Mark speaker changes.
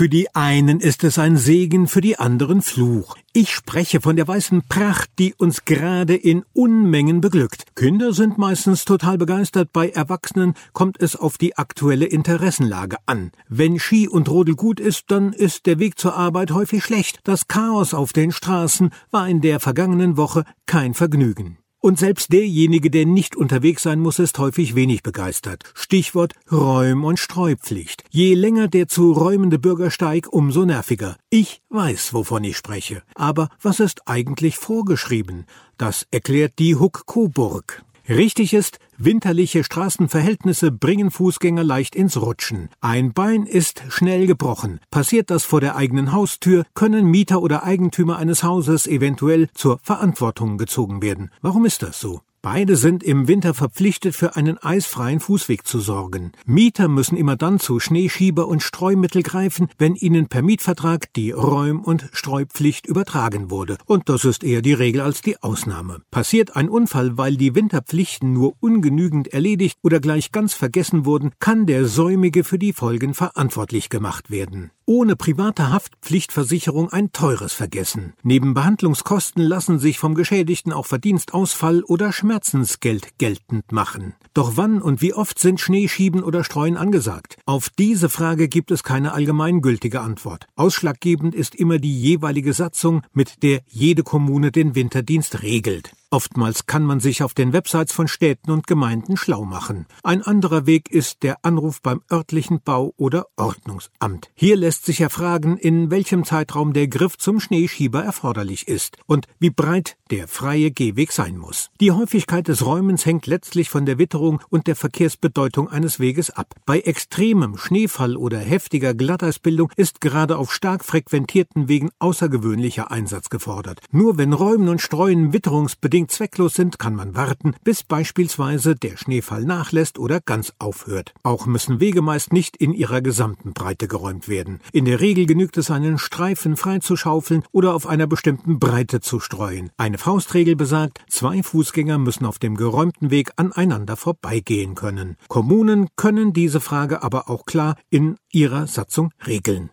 Speaker 1: Für die einen ist es ein Segen, für die anderen Fluch. Ich spreche von der weißen Pracht, die uns gerade in Unmengen beglückt. Kinder sind meistens total begeistert, bei Erwachsenen kommt es auf die aktuelle Interessenlage an. Wenn Ski und Rodel gut ist, dann ist der Weg zur Arbeit häufig schlecht. Das Chaos auf den Straßen war in der vergangenen Woche kein Vergnügen. Und selbst derjenige, der nicht unterwegs sein muss, ist häufig wenig begeistert. Stichwort Räum- und Streupflicht. Je länger der zu räumende Bürgersteig, umso nerviger. Ich weiß, wovon ich spreche. Aber was ist eigentlich vorgeschrieben? Das erklärt die Huck-Coburg. Richtig ist, winterliche Straßenverhältnisse bringen Fußgänger leicht ins Rutschen. Ein Bein ist schnell gebrochen. Passiert das vor der eigenen Haustür, können Mieter oder Eigentümer eines Hauses eventuell zur Verantwortung gezogen werden. Warum ist das so? Beide sind im Winter verpflichtet, für einen eisfreien Fußweg zu sorgen. Mieter müssen immer dann zu Schneeschieber und Streumittel greifen, wenn ihnen per Mietvertrag die Räum- und Streupflicht übertragen wurde. Und das ist eher die Regel als die Ausnahme. Passiert ein Unfall, weil die Winterpflichten nur ungenügend erledigt oder gleich ganz vergessen wurden, kann der Säumige für die Folgen verantwortlich gemacht werden ohne private Haftpflichtversicherung ein teures Vergessen. Neben Behandlungskosten lassen sich vom Geschädigten auch Verdienstausfall oder Schmerzensgeld geltend machen. Doch wann und wie oft sind Schneeschieben oder Streuen angesagt? Auf diese Frage gibt es keine allgemeingültige Antwort. Ausschlaggebend ist immer die jeweilige Satzung, mit der jede Kommune den Winterdienst regelt. Oftmals kann man sich auf den Websites von Städten und Gemeinden schlau machen. Ein anderer Weg ist der Anruf beim örtlichen Bau- oder Ordnungsamt. Hier lässt sich erfragen, in welchem Zeitraum der Griff zum Schneeschieber erforderlich ist und wie breit der freie Gehweg sein muss. Die Häufigkeit des Räumens hängt letztlich von der Witterung und der Verkehrsbedeutung eines Weges ab. Bei extremem Schneefall oder heftiger Glatteisbildung ist gerade auf stark frequentierten Wegen außergewöhnlicher Einsatz gefordert. Nur wenn Räumen und Streuen witterungsbedingt unbedingt zwecklos sind, kann man warten, bis beispielsweise der Schneefall nachlässt oder ganz aufhört. Auch müssen Wege meist nicht in ihrer gesamten Breite geräumt werden. In der Regel genügt es, einen Streifen freizuschaufeln oder auf einer bestimmten Breite zu streuen. Eine Faustregel besagt, zwei Fußgänger müssen auf dem geräumten Weg aneinander vorbeigehen können. Kommunen können diese Frage aber auch klar in ihrer Satzung regeln.